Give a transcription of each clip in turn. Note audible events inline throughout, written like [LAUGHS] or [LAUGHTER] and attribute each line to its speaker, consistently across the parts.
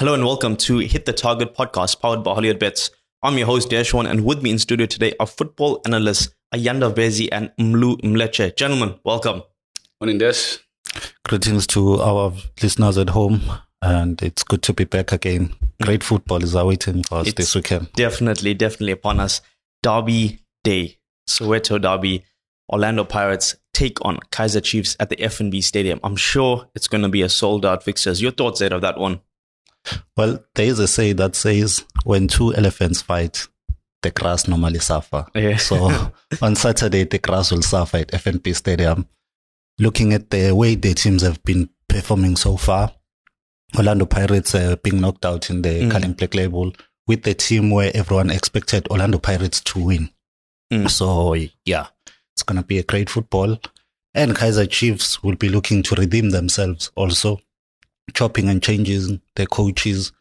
Speaker 1: Hello and welcome to Hit the Target podcast powered by Hollywood Bets. I'm your host, Deshwan, and with me in studio today are football analysts Ayanda Vezi and Mlu Mleche. Gentlemen, welcome.
Speaker 2: Morning, Desh.
Speaker 3: Greetings to our listeners at home, and it's good to be back again. Great football is awaiting for us
Speaker 1: It's
Speaker 3: this weekend.
Speaker 1: Definitely, definitely upon us. Derby Day, Soweto Derby, Orlando Pirates take on Kaizer Chiefs at the FNB Stadium. I'm sure it's going to be a sold out fixtures. Your thoughts, Ed, of that one?
Speaker 3: Well, there is a say that says when two elephants fight, the grass normally suffer.
Speaker 1: Yeah.
Speaker 3: So [LAUGHS] on Saturday, the grass will suffer at FNB Stadium. Looking at the way the teams have been performing so far, Orlando Pirates uh, being knocked out in the
Speaker 1: Mm.
Speaker 3: Carling Black Label with the team where everyone expected Orlando Pirates to win.
Speaker 1: Mm.
Speaker 3: So yeah, it's gonna be a great football. And Kaizer Chiefs will be looking to redeem themselves also, chopping and changing the coaches.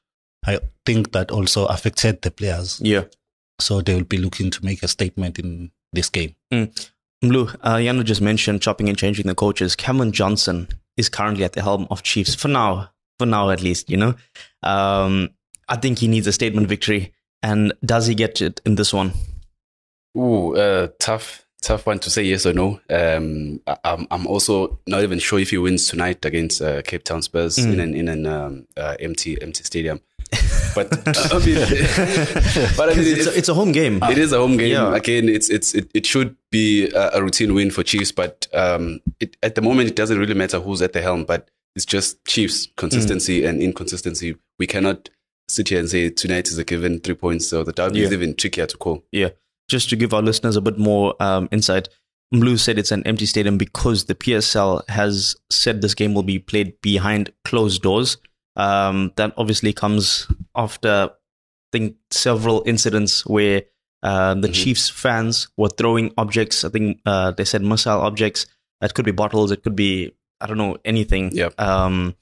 Speaker 3: I think that also affected the players.
Speaker 1: Yeah.
Speaker 3: So they will be looking to make a statement in this game.
Speaker 1: Mlu, uh, Yano just mentioned chopping and changing the coaches. Cameron Johnson is currently at the helm of Chiefs for now, for now at least, you know. Um, I think he needs a statement victory. And does he get it in this one?
Speaker 2: Ooh, uh, tough, tough one to say yes or no. Um, I, I'm, I'm also not even sure if he wins tonight against uh, Cape Town Spurs
Speaker 1: Mm.
Speaker 2: in an in an um, uh, empty empty stadium. [LAUGHS] But [LAUGHS] I mean, [LAUGHS] but I mean,
Speaker 1: it's, a, it's a home game.
Speaker 2: it is a home game.
Speaker 1: Yeah.
Speaker 2: Again, it's it's it, it should be a, a routine win for Chiefs, but um, it, at the moment it doesn't really matter who's at the helm. But it's just Chiefs consistency and inconsistency. We cannot sit here and say tonight is a given three points. So the derby is even trickier to call.
Speaker 1: Yeah. Just to give our listeners a bit more um, insight, Mlu said it's an empty stadium because the PSL has said this game will be played behind closed doors. Um, that obviously comes after, I think, several incidents where uh, the
Speaker 2: Mhm.
Speaker 1: Chiefs fans were throwing objects. I think uh, they said missile objects. It could be bottles. It could be, I don't know, anything.
Speaker 2: Yep.
Speaker 1: Um,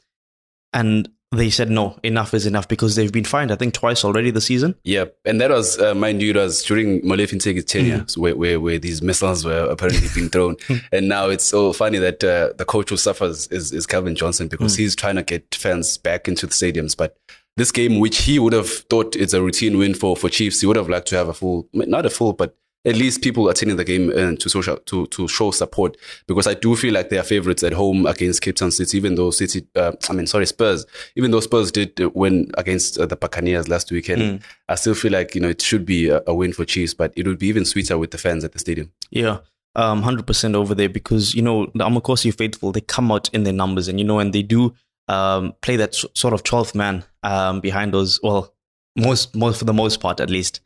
Speaker 1: and they said, no, enough is enough because they've been fined, I think, twice already this season.
Speaker 2: Yeah, and that was, uh, mind you, it was during Molefi Ntseki's tenure, so where, where where these missiles were apparently being thrown, [LAUGHS] and now it's so funny that uh, the coach who suffers is is Cavin Johnson because he's trying to get fans back into the stadiums, but. This game, which he would have thought is a routine win for, for Chiefs, he would have liked to have a full, not a full, but at least people attending the game and to social to to show support because I do feel like they are favorites at home against Cape Town City, even though City, uh, I mean, sorry, Spurs, even though Spurs did uh, win against uh, the Buccaneers last weekend, I still feel like you know it should be a, a win for Chiefs, but it would be even sweeter with the fans at the stadium.
Speaker 1: Yeah, um, hundred percent over there because you know the Amakosi faithful they come out in their numbers and you know and they do um, play that sort of twelfth man um, behind those. Well, most most for the most part at least.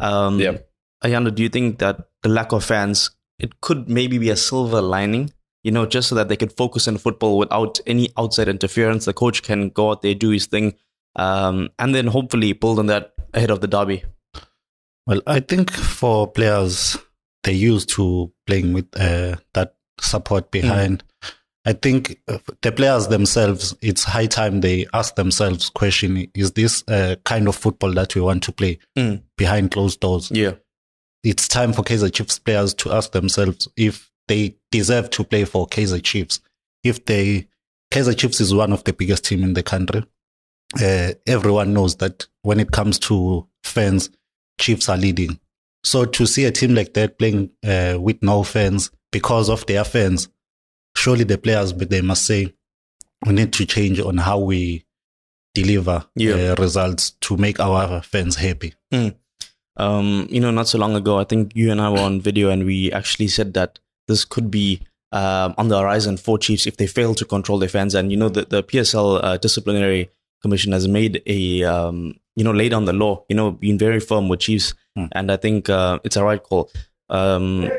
Speaker 1: Um,
Speaker 2: Yeah.
Speaker 1: Ayanda, do you think that the lack of fans it could maybe be a silver lining? You know, just so that they could focus on football without any outside interference. The coach can go out there, do his thing, um, and then hopefully build on that ahead of the derby.
Speaker 3: Well, I think for players, they're used to playing with uh, that support behind. I think uh, the players themselves, it's high time they ask themselves question, is this uh, kind of football that we want to play
Speaker 1: Mm.
Speaker 3: behind closed doors?
Speaker 1: Yeah,
Speaker 3: It's time for Kaizer Chiefs players to ask themselves if they deserve to play for Kaizer Chiefs. If they, Kaizer Chiefs is one of the biggest team in the country. Uh, everyone knows that when it comes to fans, Chiefs are leading. So to see a team like that playing uh, with no fans because of their fans, surely the players, but they must say, we need to change on how we deliver
Speaker 1: Yeah.
Speaker 3: uh, results to make our fans happy.
Speaker 1: Um, you know, not so long ago, I think you and I were on video and we actually said that this could be um, on the horizon for Chiefs if they fail to control their fans. And, you know, the, the PSL uh, disciplinary commission has made a, um, you know, laid down the law, you know, been very firm with Chiefs.
Speaker 3: Hmm.
Speaker 1: And I think uh, it's a right call. Um,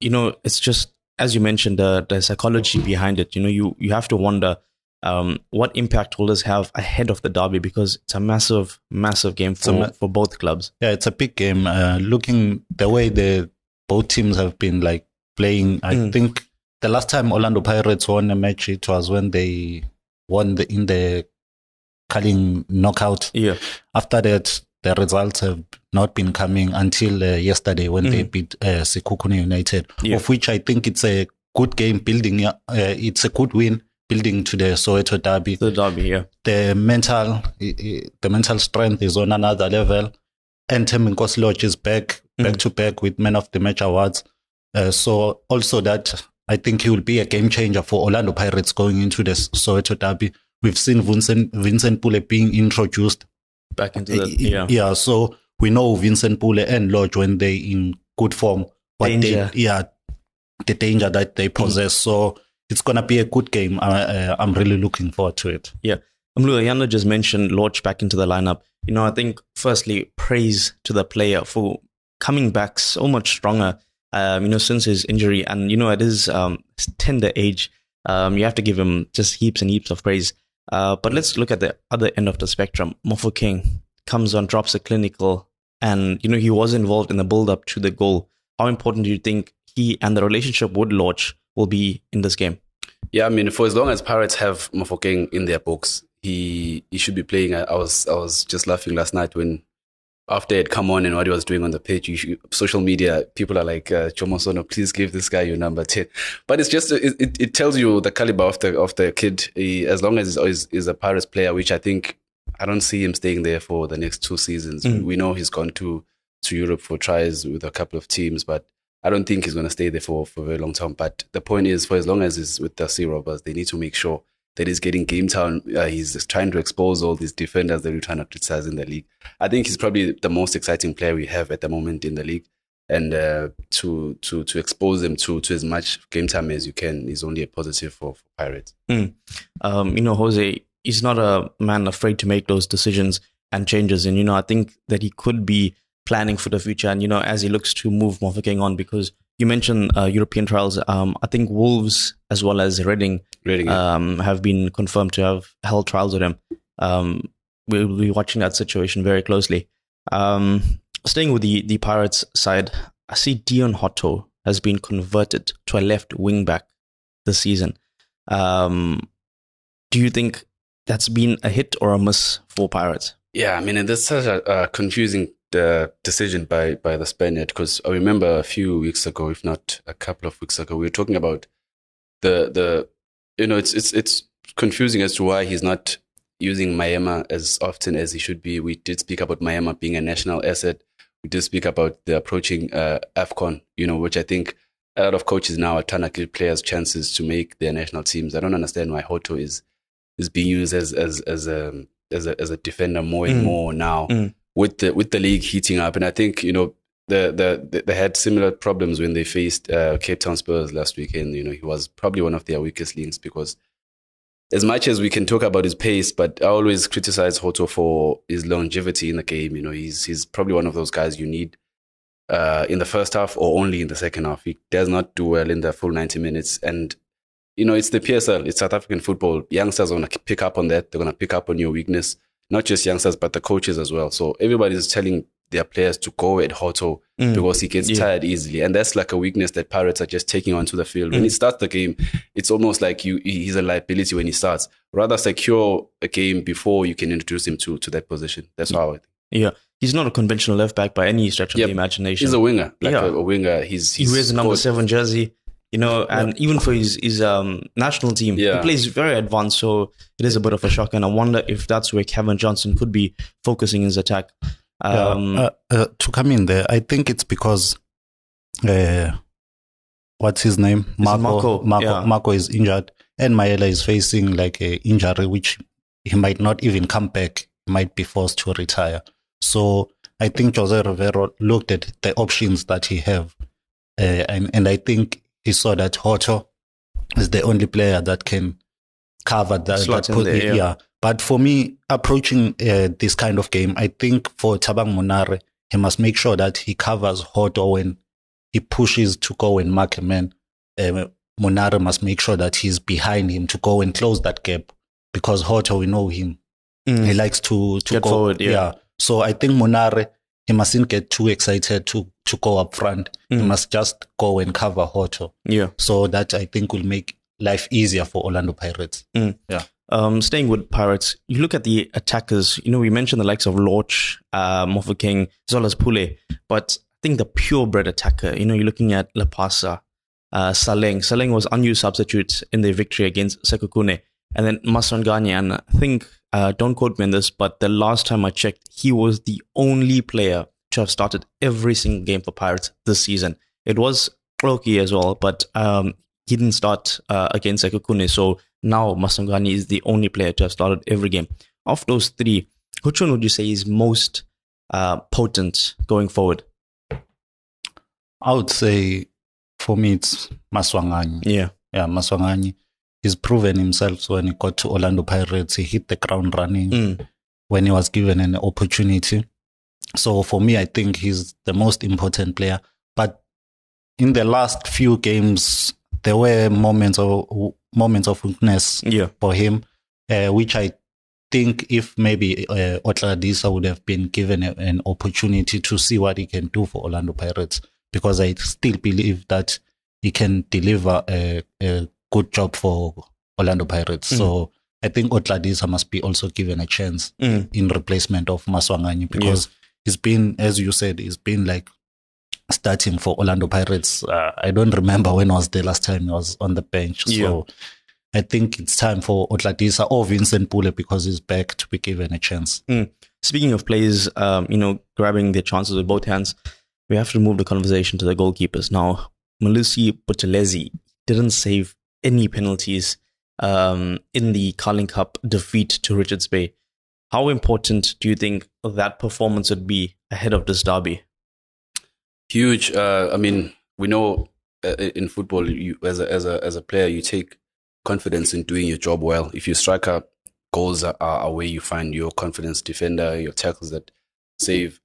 Speaker 1: you know, it's just, as you mentioned, the, the psychology behind it. You know, you, you have to wonder um, what impact will this have ahead of the derby because it's a massive, massive game for,
Speaker 3: ma-
Speaker 1: for both clubs.
Speaker 3: Yeah, it's a big game. Uh, looking the way the both teams have been like playing, I
Speaker 1: Mm.
Speaker 3: think the last time Orlando Pirates won a match, it was when they won the in the Carling knockout.
Speaker 1: Yeah.
Speaker 3: After that, the results have not been coming until uh, yesterday when they
Speaker 1: Mhm.
Speaker 3: beat uh, United,
Speaker 1: Yeah.
Speaker 3: of which I think it's a good game building. Uh, it's a good win building to the Soweto derby.
Speaker 1: The derby, yeah.
Speaker 3: The mental, the mental strength is on another level. And Thembinkosi Lorch is back, back
Speaker 1: Mm.
Speaker 3: to back with Man of the Match awards. Uh, so also that I think he will be a game changer for Orlando Pirates going into the Soweto derby. We've seen Vincent Vincent Pule being introduced
Speaker 1: Back into the yeah.
Speaker 3: yeah, so we know Vincent Pule and Lorch when they in good form, what
Speaker 1: Danger.
Speaker 3: they yeah, the danger that they possess. So it's gonna be a good game. I, uh, I'm really looking forward to it.
Speaker 1: Yeah. Mlua just mentioned Lorch back into the lineup. You know, I think firstly, praise to the player for coming back so much stronger, um, you know, since his injury. And, you know, at his um, tender age, um, you have to give him just heaps and heaps of praise. Uh, but let's look at the other end of the spectrum. Mofokeng comes on, drops a clinical, and, you know, he was involved in the build up to the goal. How important do you think he and the relationship with Lorch will be in this game?
Speaker 2: Yeah, I mean, for as long as Pirates have Mofokeng in their books, he he should be playing. I, I was I was just laughing last night when after he had come on and what he was doing on the pitch. You should, social media people are like, uh, Jomo Sono, please give this guy your number ten. But it's just it, it, it tells you the caliber of the of the kid. He, as long as he's, he's a Pirates player, which I think I don't see him staying there for the next two seasons.
Speaker 1: Mm.
Speaker 2: We know he's gone to to Europe for tries with a couple of teams, but I don't think he's going to stay there for, for a very long time. But the point is, for as long as he's with the Sea Robbers, they need to make sure that he's getting game time. Uh, he's trying to expose all these defenders that we're trying to criticize in the league. I think he's probably the most exciting player we have at the moment in the league. And uh, to to to expose them to to as much game time as you can is only a positive for, for Pirates.
Speaker 1: um, you know, Jose, he's not a man afraid to make those decisions and changes. And, you know, I think that he could be planning for the future. And, you know, as he looks to move Mofokeng on, because you mentioned uh, European trials, um, I think Wolves as well as Reading
Speaker 2: Reading,
Speaker 1: um, have been confirmed to have held trials with him. Um, we'll be watching that situation very closely. Um, staying with the, the Pirates side, I see Deon Hotto has been converted to a left wing back this season. Um, do you think that's been a hit or a miss for Pirates?
Speaker 2: Yeah, I mean, that's such a, a confusing uh, decision by by the Spaniard because I remember a few weeks ago, if not a couple of weeks ago, we were talking about the the you know it's it's it's confusing as to why he's not using Miami as often as he should be. We did speak about Miami being a national asset. We did speak about the approaching uh, Afcon, you know, which I think a lot of coaches now are trying to give players chances to make their national teams. I don't understand why Hoto is is being used as as as a as a as a defender more and
Speaker 1: Mm.
Speaker 2: more now
Speaker 1: Mm.
Speaker 2: With the with the league heating up. And I think you know the the, the they had similar problems when they faced uh, Cape Town Spurs last weekend. You know he was probably one of their weakest links because as much as we can talk about his pace, but I always criticize Hoto for his longevity in the game. You know he's he's probably one of those guys you need. Uh, in the first half or only in the second half. He does not do well in the full 90 minutes. And, you know, it's the PSL, it's South African football. Youngsters are to pick up on that. They're to pick up on your weakness, not just youngsters, but the coaches as well. So everybody's telling their players to go at Hoto
Speaker 1: Mm.
Speaker 2: because he gets
Speaker 1: Yeah.
Speaker 2: tired easily. And that's like a weakness that Pirates are just taking onto the field. When he starts the game, it's almost like you he's a liability when he starts. Rather secure a game before you can introduce him to, to that position. That's how I think.
Speaker 1: Yeah, he's not a conventional left back by any stretch of
Speaker 2: Yep.
Speaker 1: the imagination.
Speaker 2: He's a winger, like
Speaker 1: Yeah.
Speaker 2: a, a winger. He's,
Speaker 1: he
Speaker 2: he's
Speaker 1: wears the number seven jersey, you know, and even for his his um, national team, he plays very advanced. So it is a bit of a shock, and I wonder if that's where Kevin Johnson could be focusing his attack. Um,
Speaker 3: uh, uh, to come in there, I think it's because uh, what's his name? Marco.
Speaker 1: Marco,
Speaker 3: Marco,
Speaker 1: yeah.
Speaker 3: Marco is injured, and Maela is facing like a injury, which he might not even come back. He might be forced to retire. So I think Jose Riveiro looked at the options that he have, uh, and and I think he saw that Hoto is the only player that can cover that.
Speaker 1: Slot
Speaker 3: that
Speaker 1: in there, yeah.
Speaker 3: But for me, approaching uh, this kind of game, I think for Thabang Monare, he must make sure that he covers Hoto when he pushes to go and mark a man. Monare must make sure that he's behind him to go and close that gap because Hoto, we know him.
Speaker 1: mm,
Speaker 3: He likes to, to
Speaker 1: Get
Speaker 3: go
Speaker 1: forward, yeah.
Speaker 3: So I think Monare, he mustn't get too excited to, to go up front. He
Speaker 1: Mm.
Speaker 3: must just go and cover Hoto.
Speaker 1: yeah.
Speaker 3: So that I think will make life easier for Orlando Pirates. Yeah.
Speaker 1: Um, staying with Pirates, you look at the attackers. You know, we mentioned the likes of Lorch, uh, Mofokeng, as well as Pule. But I think the purebred attacker, you know, you're looking at Lepasa, uh, Saleng. Saleng was unused substitute in their victory against Sekhukhune. And then Maswanganyi, and I think, uh, don't quote me on this, but the last time I checked, he was the only player to have started every single game for Pirates this season. It was Cloaky as well, but um, he didn't start uh, against Sekhukhune. So now Maswanganyi is the only player to have started every game. Of those three, which one would you say is most uh, potent going forward?
Speaker 3: I would say for me it's Maswanganyi.
Speaker 1: Yeah.
Speaker 3: Yeah, Maswanganyi. He's proven himself when he got to Orlando Pirates. He hit the ground running
Speaker 1: Mm.
Speaker 3: when he was given an opportunity. So for me, I think he's the most important player. But in the last few games, there were moments of moments of weakness
Speaker 1: Yeah.
Speaker 3: for him, uh, which I think if maybe uh, Otladisa would have been given a, an opportunity to see what he can do for Orlando Pirates, because I still believe that he can deliver a, a good job for Orlando Pirates. So I think Otladisa must be also given a chance
Speaker 1: Mm.
Speaker 3: in replacement of Maswanganyi because he's been, as you said, he's been like starting for Orlando Pirates. Uh, I don't remember when was the last time he was on the bench. So I think it's time for Otladisa or Vincent Pule because he's back to be given a chance.
Speaker 1: Speaking of players, um, you know, grabbing their chances with both hands, we have to move the conversation to the goalkeepers. Now, Melusi Buthelezi didn't save any penalties um, in the Carling Cup defeat to Richards Bay. How important do you think that performance would be ahead of this derby?
Speaker 2: huge. Uh, I mean, we know uh, in football, you as a as a as a player, you take confidence in doing your job well. If you strike up goals, are, are where you find your confidence. Defender, your tackles that save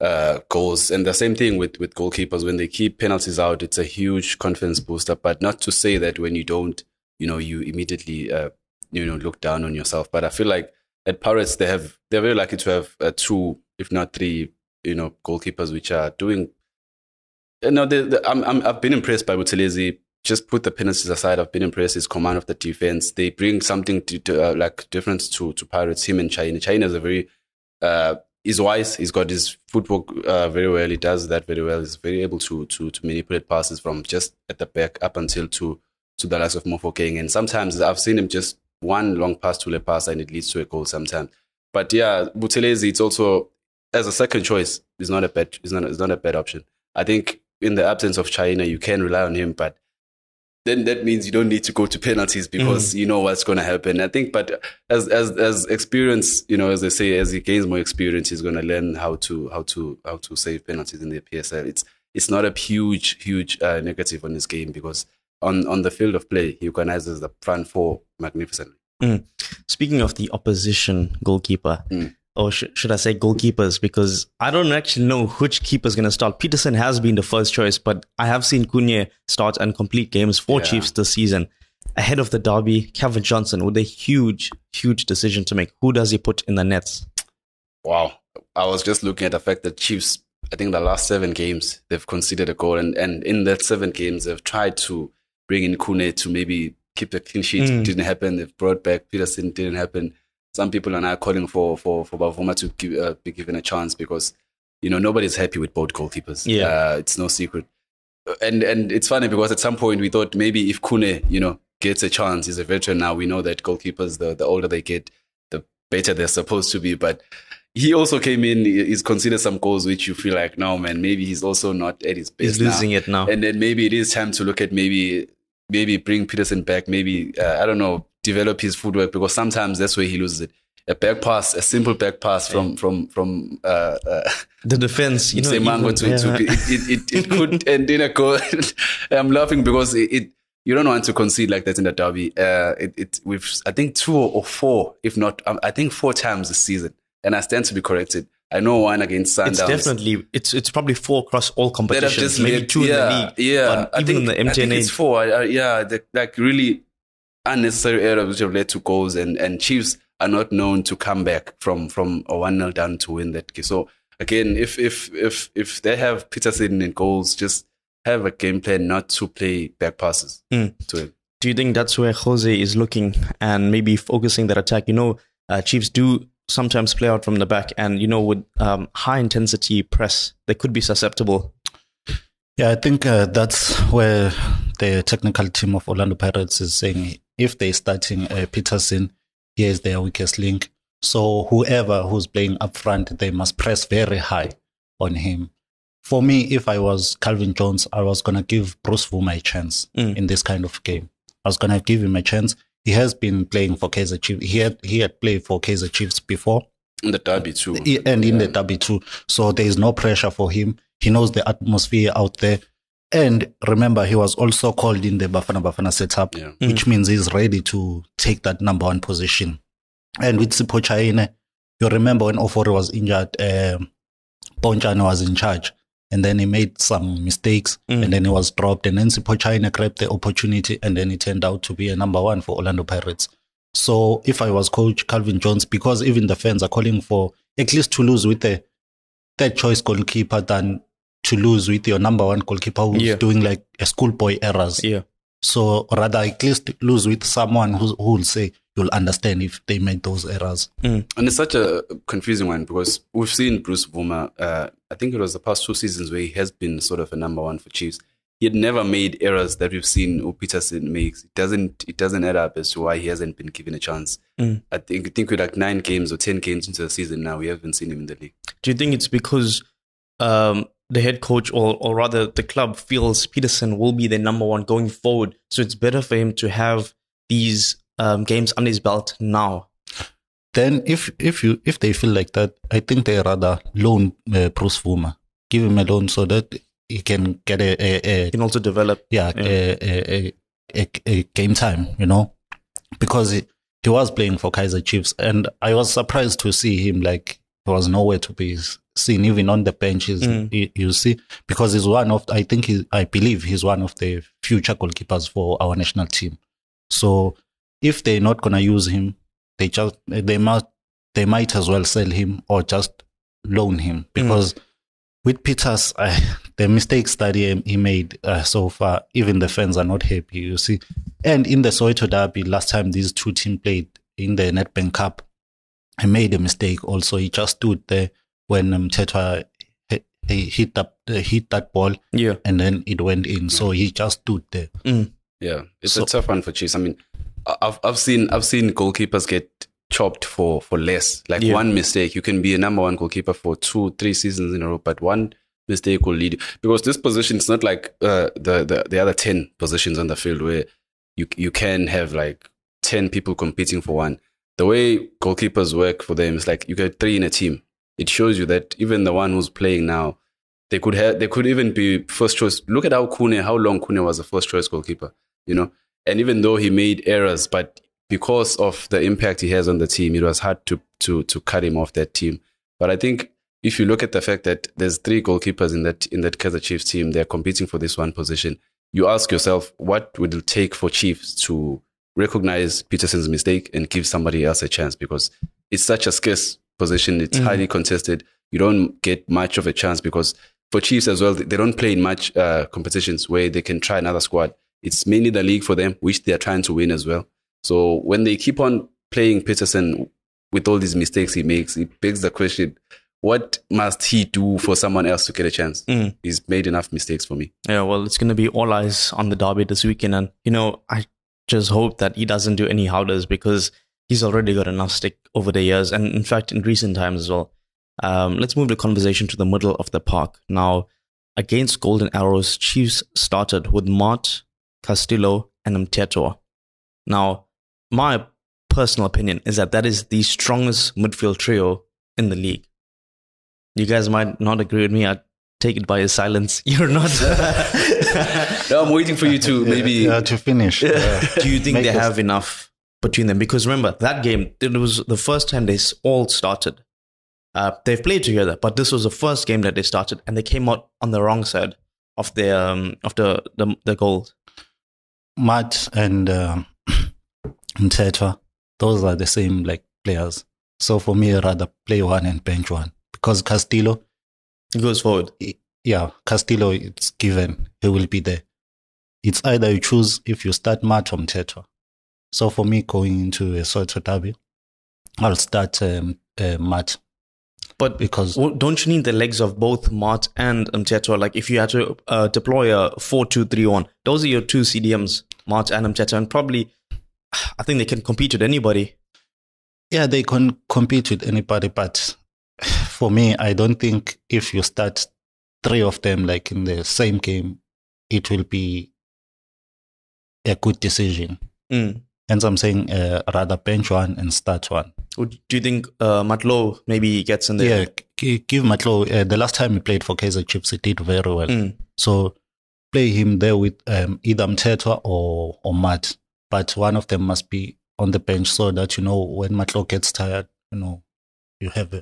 Speaker 2: uh, goals, and the same thing with with goalkeepers when they keep penalties out. It's a huge confidence booster. But not to say that when you don't, you know, you immediately uh, you know look down on yourself. But I feel like at Pirates, they have they're very lucky to have uh, two, if not three, you know, goalkeepers which are doing uh, no, I'm, I'm, I've been impressed by Buthelezi. Just put the penalties aside. I've been impressed. His command of the defense. They bring something to, to uh, like difference to to Pirates. Him and Chaine. Chaine is a very uh, he's wise. He's got his footwork uh, very well. He does that very well. He's very able to to to manipulate passes from just at the back up until to to the likes of Mofokeng. And sometimes I've seen him just one long pass to a pass and it leads to a goal sometimes. But yeah, Buthelezi, it's also as a second choice It's not a bad is not is not a bad option. I think in the absence of Chaine, you can rely on him, but then that means you don't need to go to penalties because you know what's going to happen. I think, but as as as experience, you know, as they say, as he gains more experience, he's going to learn how to how to how to save penalties in the PSL. It's it's not a huge huge uh, negative on his game because on on the field of play, he organizes the front four magnificently.
Speaker 1: Speaking of the opposition goalkeeper,
Speaker 2: Mm.
Speaker 1: Or sh- should I say goalkeepers? Because I don't actually know which keeper is going to start. Petersen has been the first choice, but I have seen Khune start and complete games for
Speaker 2: Yeah.
Speaker 1: Chiefs this season. Ahead of the derby, Kevin Johnson with a huge, huge decision to make. Who does he put in the nets?
Speaker 2: Wow. I was just looking at the fact that Chiefs, I think the last seven games, they've conceded a goal. And, and in that seven games, they've tried to bring in Khune to maybe keep the clean sheet.
Speaker 1: Mm.
Speaker 2: Didn't happen. They've brought back Petersen. Didn't happen. Some people are now calling for, for, for Bvuma to give, uh, be given a chance because, you know, nobody's happy with both goalkeepers.
Speaker 1: Yeah.
Speaker 2: Uh, it's no secret. And, and it's funny because at some point we thought maybe if Khune, you know, gets a chance, he's a veteran now. We know that goalkeepers, the, the older they get, the better they're supposed to be. But he also came in, he's considered some goals which you feel like, no, man, maybe he's also not at his best.
Speaker 1: He's
Speaker 2: now.
Speaker 1: losing it now.
Speaker 2: And then maybe it is time to look at maybe, maybe bring Petersen back, maybe, uh, I don't know, develop his footwork because sometimes that's where he loses it. A back pass, a simple back pass from, from, from, uh, uh,
Speaker 1: the defense, you know, even-
Speaker 2: to,
Speaker 1: yeah.
Speaker 2: to be, it, it, it could [LAUGHS] end in a goal. [LAUGHS] I'm laughing because it, it you don't want to concede like that in the derby. Uh, it, it we've I think two or four, if not um, I think four times this season, and I stand to be corrected. I know one against Sundowns.
Speaker 1: it's definitely it's it's probably four across all competitions,
Speaker 2: just
Speaker 1: maybe
Speaker 2: led-
Speaker 1: two
Speaker 2: yeah,
Speaker 1: in the league.
Speaker 2: Yeah,
Speaker 1: but
Speaker 2: I
Speaker 1: even
Speaker 2: think,
Speaker 1: in the
Speaker 2: I think it's
Speaker 1: MTN8,
Speaker 2: four. Uh, yeah, the, like really unnecessary errors which have led to goals, and and Chiefs are not known to come back from from a one 0 down to win that game. So again, if if if if they have Petersen in goals, just have a game plan not to play back passes
Speaker 1: Mm.
Speaker 2: to him.
Speaker 1: do you think that's where Jose is looking and maybe focusing that attack? You know, uh, Chiefs do sometimes play out from the back, and you know, with um, high intensity press, they could be susceptible.
Speaker 3: Yeah, I think uh, that's where the technical team of Orlando Pirates is saying if they're starting uh, Petersen, here's their weakest link. So whoever who's playing up front, they must press very high on him. For me, if I was Calvin Jones, I was gonna give Bruce Bvuma a chance
Speaker 1: Mm.
Speaker 3: in this kind of game. I was gonna give him a chance. He has been playing for Kaizer Chiefs. He had he had played for Kaizer Chiefs before.
Speaker 2: In the derby too.
Speaker 3: And in the derby too. So there is no pressure for him. He knows the atmosphere out there. And remember, he was also called in the Bafana Bafana setup,
Speaker 2: Yeah.
Speaker 3: which means he's ready to take that number one position. And with Sipho Chaine, you remember when Ofori was injured, um, Mpontshane was in charge. And then he made some mistakes
Speaker 1: Mm.
Speaker 3: and then he was dropped. And then Sipho Chaine grabbed the opportunity and then it turned out to be a number one for Orlando Pirates. So if I was coach Calvin Jones, because even the fans are calling for at least to lose with a third choice goalkeeper than to lose with your number one goalkeeper who's
Speaker 1: Yeah.
Speaker 3: doing like a schoolboy errors.
Speaker 1: Yeah.
Speaker 3: So rather at least lose with someone who who will say you'll understand if they made those errors.
Speaker 2: And it's such a confusing one because we've seen Bruce Bvuma, uh, I think it was the past two seasons where he has been sort of a number one for Chiefs. He had never made errors that we've seen or Petersen makes. It doesn't it doesn't add up as to why he hasn't been given a chance.
Speaker 1: Mm.
Speaker 2: I think I think with like nine games or ten games into the season now, we haven't seen him in the league.
Speaker 1: Do you think it's because um, the head coach, or, or rather the club, feels Petersen will be their number one going forward? So it's better for him to have these um, games under his belt now.
Speaker 3: Then if if you if they feel like that, I think they rather loan uh, Bruce Bvuma, give him a loan so that he can get a, a, a
Speaker 1: He can also develop.
Speaker 3: yeah,
Speaker 1: Yeah.
Speaker 3: A, a, a, a, a game time, you know, because he, he was playing for Kaizer Chiefs, and I was surprised to see him like he was nowhere to be seen, even on the benches.
Speaker 1: Mm.
Speaker 3: You, you see, because he's one of I think he, I believe he's one of the future goalkeepers for our national team. So if they're not gonna use him, they just they must they might as well sell him or just loan him because with Peters, [LAUGHS] uh, the mistakes that he, he made uh, so far, even the fans are not happy, you see. And in the Soweto Derby, last time these two teams played in the Nedbank Cup, he made a mistake also. He just stood there when um, Tetwa he, he hit, up, uh, hit that ball
Speaker 1: Yeah.
Speaker 3: and then it went in. So he just stood there.
Speaker 2: Yeah, it's
Speaker 3: So-
Speaker 2: a tough one for Chiefs. I mean, I- I've I've seen I've seen goalkeepers get chopped for for less. Like
Speaker 1: Yeah.
Speaker 2: one mistake, you can be a number one goalkeeper for two, three seasons in a row, but one mistake will lead you. Because this position is not like uh, the, the the other ten positions on the field where you you can have like ten people competing for one. The way goalkeepers work for them is like you get three in a team. It shows you that even the one who's playing now, they could have they could even be first choice. Look at how Khune, how long Khune was a first choice goalkeeper, you know. And even though he made errors, but because of the impact he has on the team, it was hard to to to cut him off that team. But I think if you look at the fact that there's three goalkeepers in that in that Kaizer Chiefs team, they're competing for this one position. You ask yourself, what would it take for Chiefs to recognize Petersen's mistake and give somebody else a chance? Because it's such a scarce position. It's
Speaker 1: Mhm.
Speaker 2: highly contested. You don't get much of a chance because for Chiefs as well, they don't play in much uh, competitions where they can try another squad. It's mainly the league for them, which they are trying to win as well. So when they keep on playing Petersen with all these mistakes he makes, it begs the question: What must he do for someone else to get a chance?
Speaker 1: Mm.
Speaker 2: He's made enough mistakes for me.
Speaker 1: Yeah, well, it's going to be all eyes on the derby this weekend. And, you know, I just hope that he doesn't do any howlers because he's already got enough stick over the years. And in fact, in recent times as well. Um, let's move the conversation to the middle of the park. Now, against Golden Arrows, Chiefs started with Maart, Castillo, and Mthethwa. Now, my personal opinion is that that is the strongest midfield trio in the league. You guys might not agree with me. I take it by your silence. [LAUGHS] You're not.
Speaker 2: Now I'm waiting for you to maybe.
Speaker 3: uh, to finish. uh, [LAUGHS]
Speaker 1: Do you think
Speaker 3: Make
Speaker 1: they
Speaker 3: us-
Speaker 1: have enough between them? Because remember, that game, it was the first time they all started. Uh, they've played together, but this was the first game that they started, and they came out on the wrong side of the um, of the the, the goal.
Speaker 3: Matt and um, [CLEARS THROAT] Mthethwa, those are the same like players. So for me, I'd rather play one and bench one because Castillo,
Speaker 1: It goes forward.
Speaker 3: yeah, Castillo, it's given he will be there. It's either you choose if you start Matt or Mthethwa. So for me, going into a Soweto derby, I'll start um, uh, Matt.
Speaker 1: But
Speaker 3: Because-
Speaker 1: don't you need the legs of both Maart and Mthethwa? Like if you had to uh, deploy a four-two-three-one, those are your two CDMs, Maart and Mthethwa, and probably [SIGHS] I think they can compete with anybody.
Speaker 3: Yeah, they can compete with anybody, but for me, I don't think if you start three of them like in the same game, it will be a good decision.
Speaker 1: Mm.
Speaker 3: Hence, I'm saying uh, rather bench one and start one.
Speaker 1: Do you think uh, Matlou maybe gets in there?
Speaker 3: Yeah, g- give Matlou. Uh, the last time he played for Kaizer Chiefs, he did very well.
Speaker 1: Mm.
Speaker 3: So play him there with um, either Mthethwa or or Matt, but one of them must be on the bench so that you know when Matlou gets tired, you know you have uh,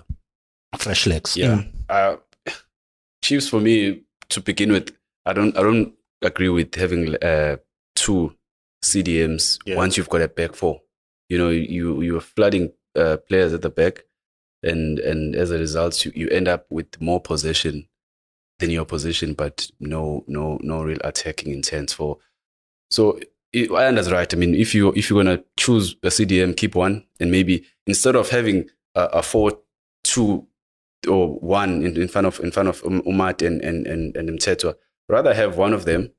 Speaker 3: fresh legs.
Speaker 2: Yeah. Uh, Chiefs for me to begin with, I don't I don't agree with having uh, two CDMs
Speaker 3: Yeah.
Speaker 2: once you've got a back four. You know, you you're flooding uh, players at the back, and and as a result, you, you end up with more possession than your position, but no no no real attacking intent for. So I Ireland's right. I mean, if you if you're gonna choose a CDM, keep one, and maybe instead of having a, a four two or one in, in front of in front of um, Umat and and and, and Mthethwa, rather have one of them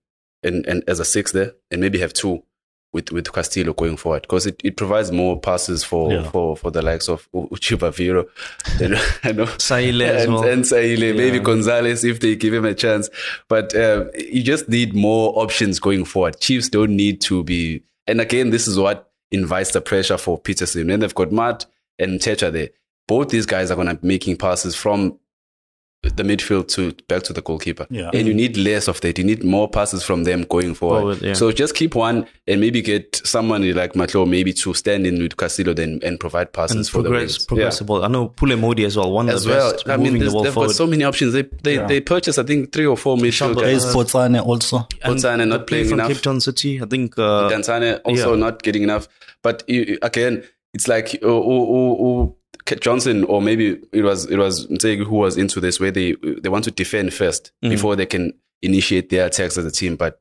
Speaker 2: and, and as a six there, and maybe have two with with Castillo going forward because it, it provides more passes for
Speaker 3: Yeah.
Speaker 2: for for the likes of U- Uchiba Viro, [LAUGHS] and I know
Speaker 1: Saile as
Speaker 2: and,
Speaker 1: well.
Speaker 2: and Saile, maybe Gonzalez if they give him a chance. But uh, you just need more options going forward. Chiefs don't need to be. And again, this is what invites the pressure for Peterson. When they've got Matt and Tetra there, both these guys are going to be making passes from the midfield to back to the goalkeeper.
Speaker 3: Yeah.
Speaker 2: And you need less of that. You need more passes from them going forward.
Speaker 1: Forward, yeah.
Speaker 2: So just keep one and maybe get someone like Matlou maybe to stand in with Castillo then and provide passes
Speaker 1: and
Speaker 2: for the
Speaker 1: progress,
Speaker 2: wings. Yeah.
Speaker 1: I know Pule Mmodi as well, one of
Speaker 2: as
Speaker 1: the
Speaker 2: well.
Speaker 1: best
Speaker 2: I
Speaker 1: moving
Speaker 2: mean,
Speaker 1: the
Speaker 2: there's-
Speaker 1: ball
Speaker 2: they've
Speaker 1: forward.
Speaker 2: got so many options. They they,
Speaker 3: Yeah.
Speaker 2: they purchased, I think, three or four midfield
Speaker 1: Shambo-
Speaker 3: There's
Speaker 2: guys.
Speaker 1: Uh,
Speaker 3: also.
Speaker 2: Botswana not playing
Speaker 1: from
Speaker 2: enough.
Speaker 1: Cape Town City. I think uh,
Speaker 2: Dantane also
Speaker 1: yeah.
Speaker 2: not getting enough. But you, again, it's like uh, uh, uh, uh, Johnson or maybe it was it was Ntseki who was into this where they they want to defend first
Speaker 1: Mm.
Speaker 2: before they can initiate their attacks as a team. But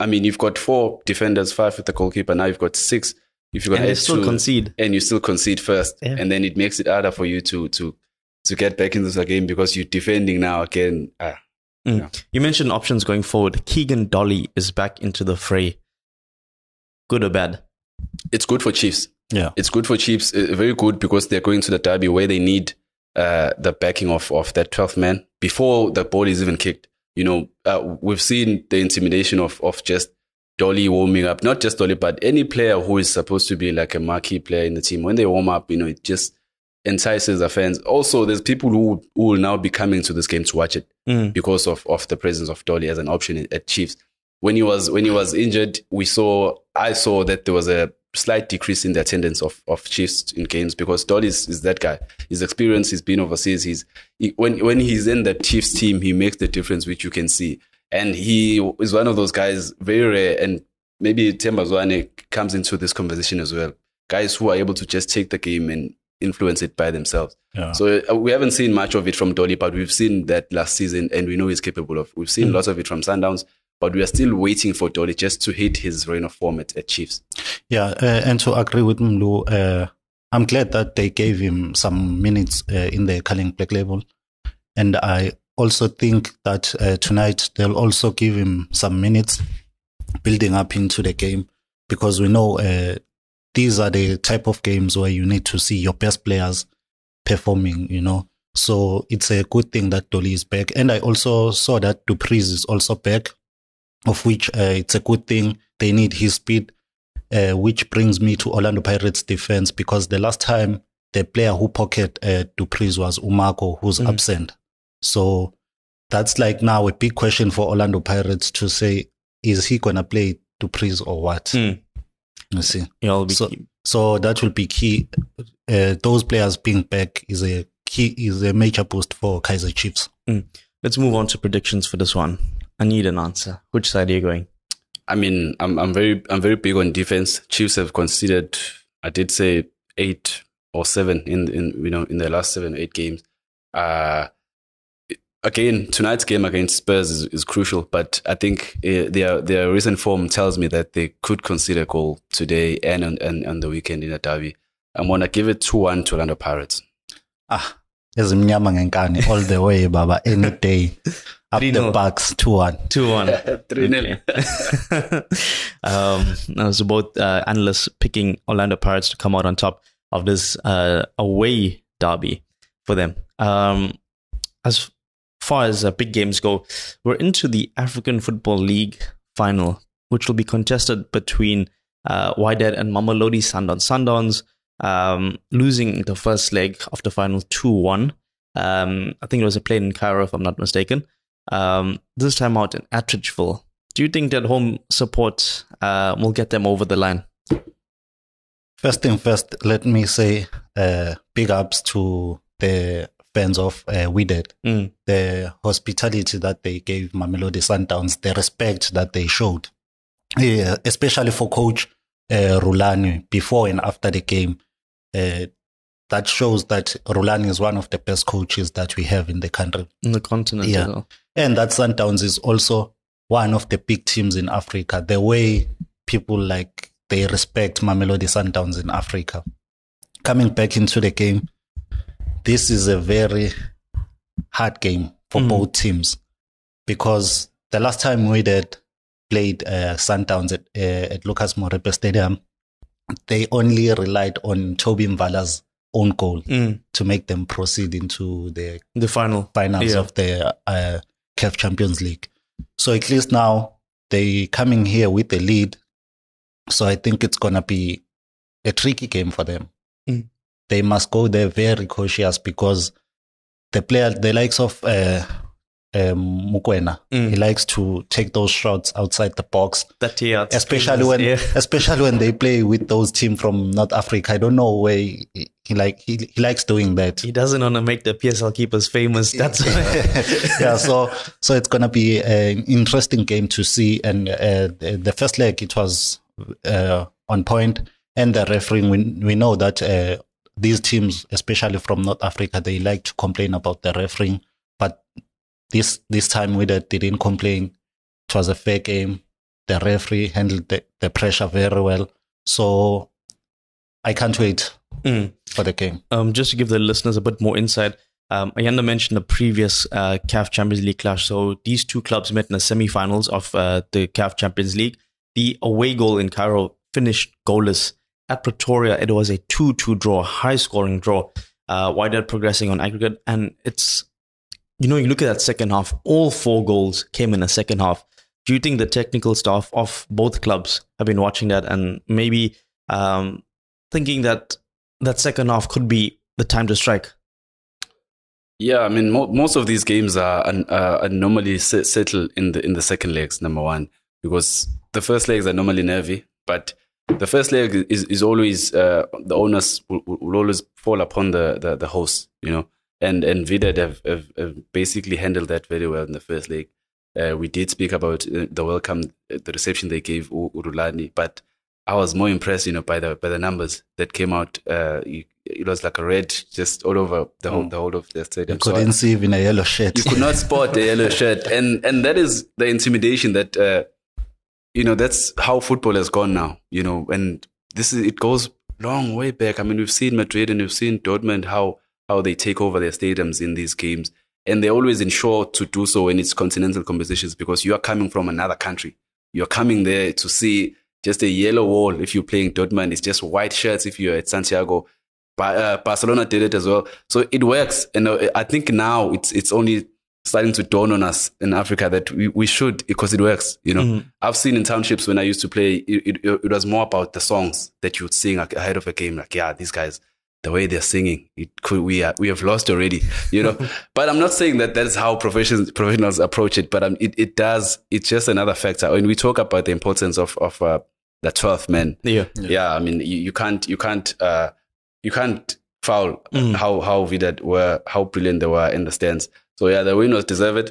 Speaker 2: I mean, you've got four defenders, five with the goalkeeper. Now you've got six. If you're
Speaker 1: and
Speaker 2: gonna
Speaker 1: they still
Speaker 2: two,
Speaker 1: concede.
Speaker 2: and you still concede first,
Speaker 1: Yeah.
Speaker 2: and then it makes it harder for you to to to get back into the game because you're defending now again. Ah,
Speaker 1: You mentioned options going forward. Keegan Dolly is back into the fray. Good or bad?
Speaker 2: it's good for Chiefs.
Speaker 3: Yeah.
Speaker 2: It's good for Chiefs. uh, Very good because they're going to the derby where they need uh, the backing of, of that 12th man before the ball is even kicked. You know, uh, we've seen the intimidation of, of just Dolly warming up, not just Dolly, but any player who is supposed to be like a marquee player in the team. When they warm up, you know, it just entices the fans. Also, there's people who, who will now be coming to this game to watch it
Speaker 1: Mm.
Speaker 2: because of, of the presence of Dolly as an option at Chiefs. When he was when he was injured, we saw I saw that there was a slight decrease in the attendance of, of Chiefs in games because Dolly is, is that guy. His experience, he's been overseas. He's he, when when he's in the Chiefs team, he makes the difference, which you can see. And he is one of those guys, very rare. And maybe Themba Zwane comes into this conversation as well. Guys who are able to just take the game and influence it by themselves.
Speaker 3: Yeah.
Speaker 2: So uh, we haven't seen much of it from Dolly, but we've seen that last season, and we know he's capable of. We've seen lots of it from Sundowns, but we are still waiting for Dolly just to hit his reign of form at, at Chiefs.
Speaker 3: Yeah, uh, and to agree with Mlu, uh, I'm glad that they gave him some minutes uh, in the Carling Black Label. And I also think that uh, tonight they'll also give him some minutes building up into the game because we know uh, these are the type of games where you need to see your best players performing, you know. So it's a good thing that Dolly is back. And I also saw that Dupreez is also back, of which uh, it's a good thing. They need his speed uh, which brings me to Orlando Pirates defense because the last time the player who pocketed uh, Dupreez was Umako, who's
Speaker 1: Mm.
Speaker 3: absent. So that's like now a big question for Orlando Pirates to say, is he going to play Dupreez or what?
Speaker 1: Mm.
Speaker 3: You see.
Speaker 1: Yeah, be
Speaker 3: So-
Speaker 1: key.
Speaker 3: So that will be key. Uh, those players being back is a key, is a major boost for Kaizer Chiefs.
Speaker 1: Let's move on to predictions for this one. I need an answer. Which side are you going?
Speaker 2: I mean, I'm I'm very I'm very big on defense. Chiefs have conceded, I did say eight or seven in in you know in the last seven eight games. Uh, again, tonight's game against Spurs is, is crucial, but I think uh, their their recent form tells me that they could consider a goal today and on and on the weekend in a derby. I'm gonna give it two one to Orlando Pirates.
Speaker 3: Ah, ezimnyama ngenkani all the way baba any day [LAUGHS] up the
Speaker 1: 3-0.
Speaker 3: bucks 2-1
Speaker 1: 2 1.
Speaker 2: 3-0.
Speaker 1: um, that was both uh, analysts picking Orlando Pirates to come out on top of this uh, away derby for them. Um, as far as uh, big games go, we're into the African Football League final, which will be contested between uh, Wydad and Mamelodi Sundowns. Sundowns um, losing the first leg of the final 2 1. Um, I think it was a play in Cairo, if I'm not mistaken. Um, this time out in Atteridgeville. Do you think that home support uh, will get them over the line?
Speaker 3: First thing first, let me say uh, big ups to the fans of uh, Wydad.
Speaker 1: Mm.
Speaker 3: The hospitality that they gave Mamelodi Sundowns, the respect that they showed, yeah, especially for coach uh, Rhulani before and after the game. Uh, that shows that Rhulani is one of the best coaches that we have in the country.
Speaker 1: In the continent
Speaker 3: Yeah.
Speaker 1: well.
Speaker 3: And that Sundowns is also one of the big teams in Africa. The way people like they respect Mamelodi Sundowns in Africa. Coming back into the game, this is a very hard game for
Speaker 1: Mm.
Speaker 3: both teams because the last time we did played uh, Sundowns at, uh, at Lucas Moripe Stadium, they only relied on Toby Mbala's own goal
Speaker 1: Mm.
Speaker 3: to make them proceed into the
Speaker 1: The final.
Speaker 3: finals
Speaker 1: Yeah.
Speaker 3: of the uh, CAF Champions League. So at least now they coming here with the lead. So I think it's gonna be a tricky game for them.
Speaker 1: Mm.
Speaker 3: They must go there very cautious because the player, the likes of uh, um, Mokwena,
Speaker 1: Mm.
Speaker 3: he likes to take those shots outside the box,
Speaker 1: That yeah,
Speaker 3: especially when
Speaker 1: yeah. [LAUGHS]
Speaker 3: especially when they play with those team from North Africa. I don't know where he, he like he, he likes doing that.
Speaker 1: he doesn't want to make the PSL keepers famous. That's [LAUGHS]
Speaker 3: yeah, so so it's gonna be an interesting game to see. And uh, the the first leg it was uh, on point, and the refereeing. We we know that uh, these teams, especially from North Africa, they like to complain about the refereeing, this this time we did- didn't complain. It was a fair game. The referee handled the, the pressure very well. So I can't wait
Speaker 1: Mm.
Speaker 3: for the game.
Speaker 1: um, just to give the listeners a bit more insight, um, Ayanda mentioned the previous uh, CAF Champions League clash. So these two clubs met in the semi-finals of uh, the CAF Champions League. The away goal in Cairo finished goalless. At Pretoria, it was a 2-2 draw, high-scoring draw. Uh, Wydad progressing on aggregate, and it's you know you look at that second half. All four goals came in the second half. Do you think the technical staff of both clubs have been watching that and maybe um, thinking that that second half could be the time to strike.
Speaker 2: Yeah, I mean, mo- most of these games are, are normally se- settled in the in the second legs. Number one, because the first legs are normally nervy, but the first leg is is always uh, the onus will, will always fall upon the, the the host, you know. And and Vidad have, have, have basically handled that very well in the first leg. Uh, we did speak about uh, the welcome, uh, the reception they gave U- Urulani, but I was more impressed, you know, by the by the numbers that came out. Uh, you, it was like a red just all over the whole the whole of the
Speaker 3: You
Speaker 2: stadium. So I-
Speaker 3: couldn't see even a yellow shirt.
Speaker 2: you could not [LAUGHS] spot a yellow shirt, and and that is the intimidation that uh, you know. That's how football has gone now. You know, and this is it goes long way back. I mean, we've seen Madrid and we've seen Dortmund how how they take over their stadiums in these games, and they always ensure to do so when it's continental competitions because you are coming from another country. You're coming there to see just a yellow wall if you're playing Dortmund. It's just white shirts if you're at Santiago. Ba- uh, Barcelona did it as well, so it works. And uh, I think now it's it's only starting to dawn on us in Africa that we, we should because it works. You know,
Speaker 1: Mhm.
Speaker 2: I've seen in townships when I used to play, it, it, it was more about the songs that you would sing ahead of a game. Like, yeah, these guys, the way they're singing, it could we are, we have lost already. You know, [LAUGHS] but I'm not saying that that's how professionals professionals approach it. But um, it it does. It's just another factor. When we talk about the importance of of uh, the 12th man,
Speaker 1: Yeah.
Speaker 2: yeah, I mean, you, you can't, you can't, uh, you can't foul
Speaker 1: Mm.
Speaker 2: how how Vidad were, how brilliant they were in the stands. So yeah, the win was deserved.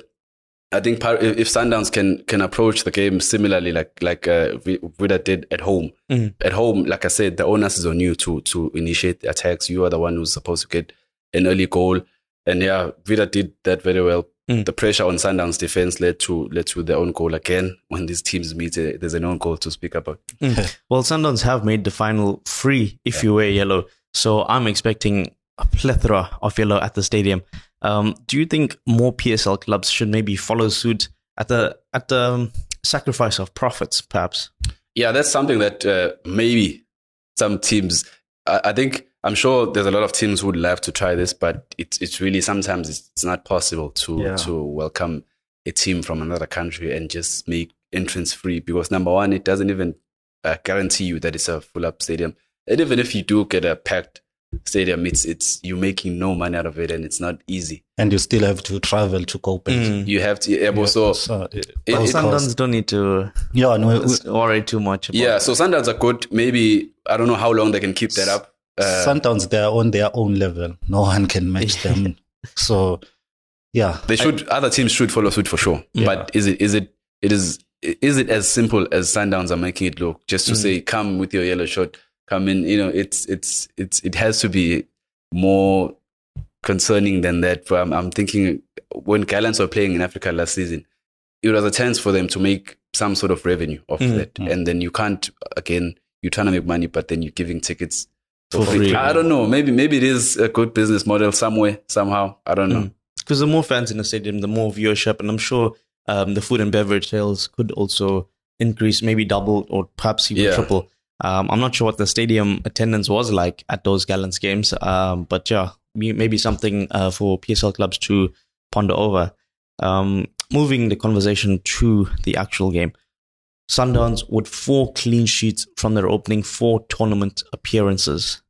Speaker 2: I think Par- if if Sundowns can can approach the game similarly, like like uh, Vi- Vidad did at home.
Speaker 1: Mm.
Speaker 2: At home, like I said, the onus is on you to to initiate the attacks. You are the one who's supposed to get an early goal, and yeah, Vidad did that very well.
Speaker 1: Mm.
Speaker 2: The pressure on Sundowns defense led to led to their own goal again. [LAUGHS] When these teams meet, uh, there's an own goal to speak about. [LAUGHS]
Speaker 1: Well, Sundowns have made the final free if you wear yellow. So I'm expecting a plethora of yellow at the stadium. Um, do you think more PSL clubs should maybe follow suit at the at the um, sacrifice of profits, perhaps?
Speaker 2: Yeah, that's something that uh, maybe some teams. I, I, think I'm sure there's a lot of teams who would love to try this, but it's it's really sometimes it's, it's not possible to yeah. to welcome a team from another country and just make entrance free because number one, it doesn't even uh, guarantee you that it's a full up stadium, and even if you do get a packed stadium, it's it's you're making no money out of it, and it's not easy.
Speaker 3: And you still have to travel to Copenhagen.
Speaker 2: Mm. You have to. Yeah, so, so
Speaker 1: it, it, Sundowns don't need to.
Speaker 3: Yeah, no,
Speaker 1: worry too much.
Speaker 2: yeah, so Sundowns are good. Maybe I don't know how long they can keep that up.
Speaker 3: Uh, Sundowns, they're on their own level. No one can match them. [LAUGHS] so, yeah,
Speaker 2: they should. I, other teams should follow suit for sure. Yeah. But is it? Is it? It is. Is it as simple as Sundowns are making it look? Just to mm. say, come with your yellow shirt come in. You know, it's it's it's it has to be more concerning than that. I'm, I'm thinking when Gallants were playing in Africa last season, it was a chance for them to make some sort of revenue off mm, that, and then you can't again. You're trying to make money, but then you're giving tickets for, free. I don't know. Maybe maybe it is a good business model somewhere somehow. I don't know.
Speaker 1: Because mm. the more fans in the stadium, the more viewership, and I'm sure um, the food and beverage sales could also increase, maybe double or perhaps even yeah. triple. Um, I'm not sure what the stadium attendance was like at those Gallants games, um, but yeah, maybe something uh, for PSL clubs to ponder over. Um, moving the conversation to the actual game, Sundowns with four clean sheets from their opening four tournament appearances.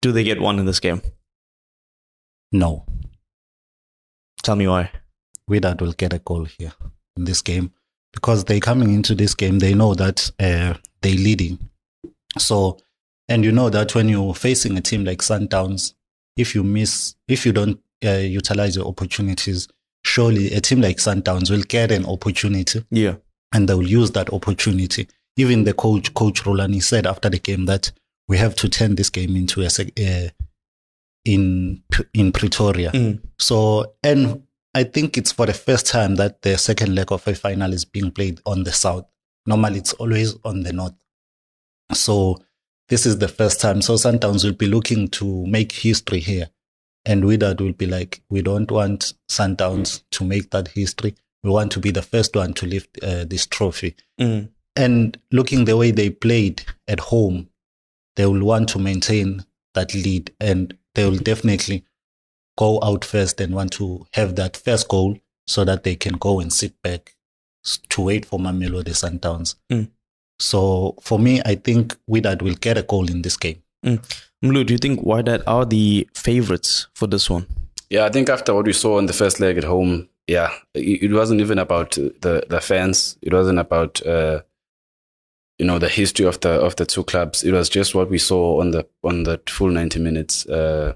Speaker 1: Do they get one in this game?
Speaker 3: No.
Speaker 1: Tell me why.
Speaker 3: Wydad will get a goal here in this game because they're coming into this game, they know that uh, they're leading so, and you know that when you're facing a team like Sundowns, if you miss, if you don't uh, utilize your opportunities, surely a team like Sundowns will get an opportunity.
Speaker 1: Yeah.
Speaker 3: And they will use that opportunity. Even the coach, Coach Rhulani, said after the game that we have to turn this game into a, uh, in in Pretoria. Mm. So, and I think it's for the first time that the second leg of a final is being played on the south. Normally, it's always on the north. So this is the first time. So Sundowns will be looking to make history here. And Wydad will be like, we don't want Sundowns to make that history. We want to be the first one to lift uh, this trophy. Mm. And looking the way they played at home, they will want to maintain that lead and they will definitely go out first and want to have that first goal so that they can go and sit back to wait for Mamelodi Sundowns. Mm. So for me, I think Wydad will get a goal in this game.
Speaker 1: Mm. Mlu, do you think Wydad are the favorites for this one?
Speaker 2: Yeah, I think after what we saw in the first leg at home, yeah, it, it wasn't even about the the fans. It wasn't about uh, you know the history of the of the two clubs. It was just what we saw on the on the full ninety minutes. Uh,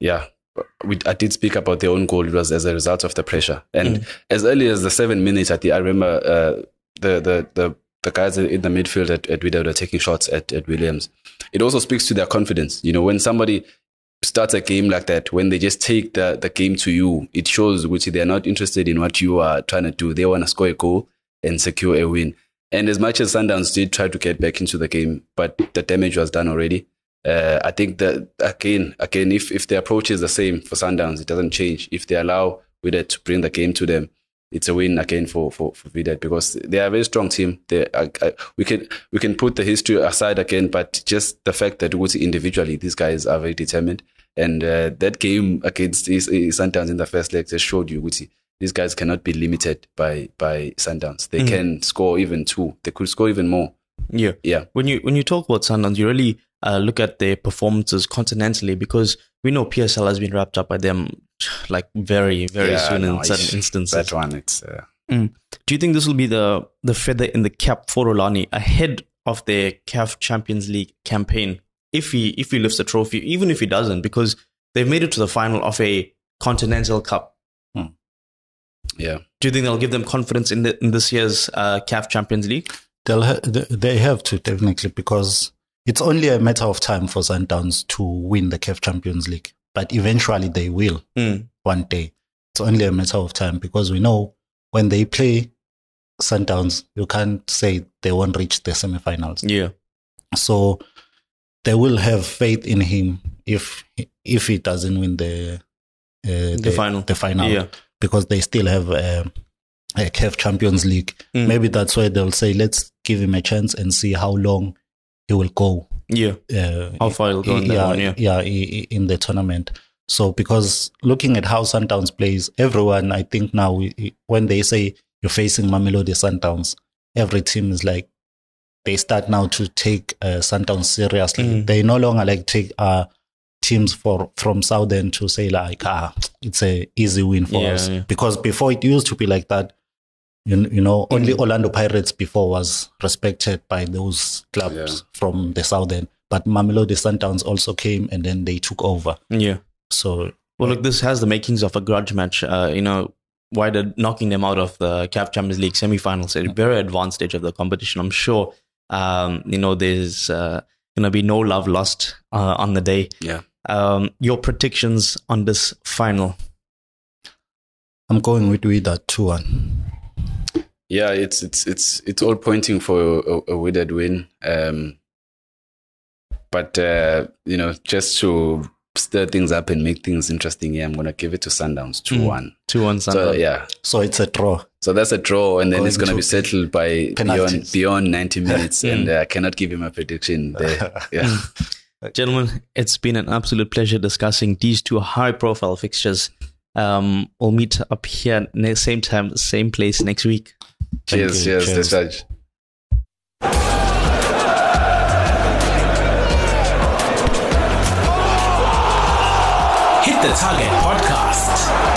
Speaker 2: yeah, we, I did speak about their own goal. It was as a result of the pressure, and mm. as early as the seven minutes at the, I remember uh, the the the the guys in the midfield at, at Wydad are taking shots at, at Williams. It also speaks to their confidence. You know, when somebody starts a game like that, when they just take the, the game to you, it shows which they're not interested in what you are trying to do. They want to score a goal and secure a win. And as much as Sundowns did try to get back into the game, but the damage was done already. Uh, I think that again, again, if, if the approach is the same for Sundowns, it doesn't change. If they allow Wydad to bring the game to them, it's a win again for for for Wydad because they are a very strong team. They are, uh, we can we can put the history aside again, but just the fact that Uguti individually these guys are very determined, and uh, that game against Sundowns in the first leg just showed you Uguti these guys cannot be limited by by Sundowns. They mm. can score even two. They could score even more.
Speaker 1: Yeah,
Speaker 2: yeah.
Speaker 1: When you when you talk about Sundowns, you really uh, look at their performances continentally because we know PSL has been wrapped up by them like very very yeah, soon no, in certain instances.
Speaker 2: That one, it's. Uh...
Speaker 1: Mm. Do you think this will be the the feather in the cap for Rhulani ahead of their CAF Champions League campaign? If he if he lifts the trophy, even if he doesn't, because they've made it to the final of a Continental Cup.
Speaker 2: Hmm. Yeah.
Speaker 1: Do you think they'll give them confidence in the in this year's uh, CAF Champions League?
Speaker 3: They'll ha- they have to technically because it's only a matter of time for Sundowns to win the CAF Champions League but eventually they will
Speaker 1: mm.
Speaker 3: one day. It's only a matter of time because we know when they play Sundowns, you can't say they won't reach the semifinals.
Speaker 1: Yeah.
Speaker 3: So they will have faith in him if if he doesn't win the uh,
Speaker 1: The final.
Speaker 3: the final,
Speaker 1: Yeah.
Speaker 3: because they still have um, a CAF Champions League.
Speaker 1: Mm.
Speaker 3: Maybe that's why they'll say, let's give him a chance and see how long he will go.
Speaker 1: Yeah.
Speaker 3: Uh,
Speaker 1: How far he'll go in
Speaker 3: yeah,
Speaker 1: one, yeah.
Speaker 3: yeah, in the tournament. So because looking at how Sundowns plays, everyone I think now when they say you're facing Mamelodi Sundowns, every team is like they start now to take uh, Sundowns seriously.
Speaker 1: Mm.
Speaker 3: They no longer like take uh, teams for from Southern to say like ah it's a easy win for
Speaker 1: Yeah,
Speaker 3: us
Speaker 1: yeah.
Speaker 3: because before it used to be like that. You, you know, only
Speaker 1: Mm.
Speaker 3: Orlando Pirates before was respected by those clubs
Speaker 2: Yeah.
Speaker 3: from the southern, but Mamelodi Sundowns also came and then they took over.
Speaker 1: Yeah.
Speaker 3: So
Speaker 1: Well, look, this has the makings of a grudge match. Uh, you know, why they're knocking them out of the CAF Champions League semi-finals at a very advanced stage of the competition. I'm sure, um, you know, there's uh, going to be no love lost uh, on the day.
Speaker 2: Yeah.
Speaker 1: Um, your predictions on this final?
Speaker 3: I'm going with Wydad 2 1.
Speaker 2: Yeah, it's it's it's it's all pointing for a, a Wydad win. Um, but uh, you know, just to stir things up and make things interesting, yeah, I'm gonna give it to Sundowns two one.
Speaker 1: Two one
Speaker 2: So yeah,
Speaker 3: So it's a draw.
Speaker 2: so that's a draw, and then
Speaker 3: Going
Speaker 2: it's gonna
Speaker 3: to
Speaker 2: be settled by beyond beyond 90 [LAUGHS] minutes,
Speaker 1: Mm.
Speaker 2: and uh, I cannot give him a prediction there. [LAUGHS] Yeah,
Speaker 1: Gentlemen, it's been an absolute pleasure discussing these two high-profile fixtures. Um, we'll meet up here next same time, same place next week.
Speaker 2: Cheers,
Speaker 3: you,
Speaker 2: cheers,
Speaker 3: cheers.
Speaker 2: discharge.
Speaker 4: Hit the Target Podcast.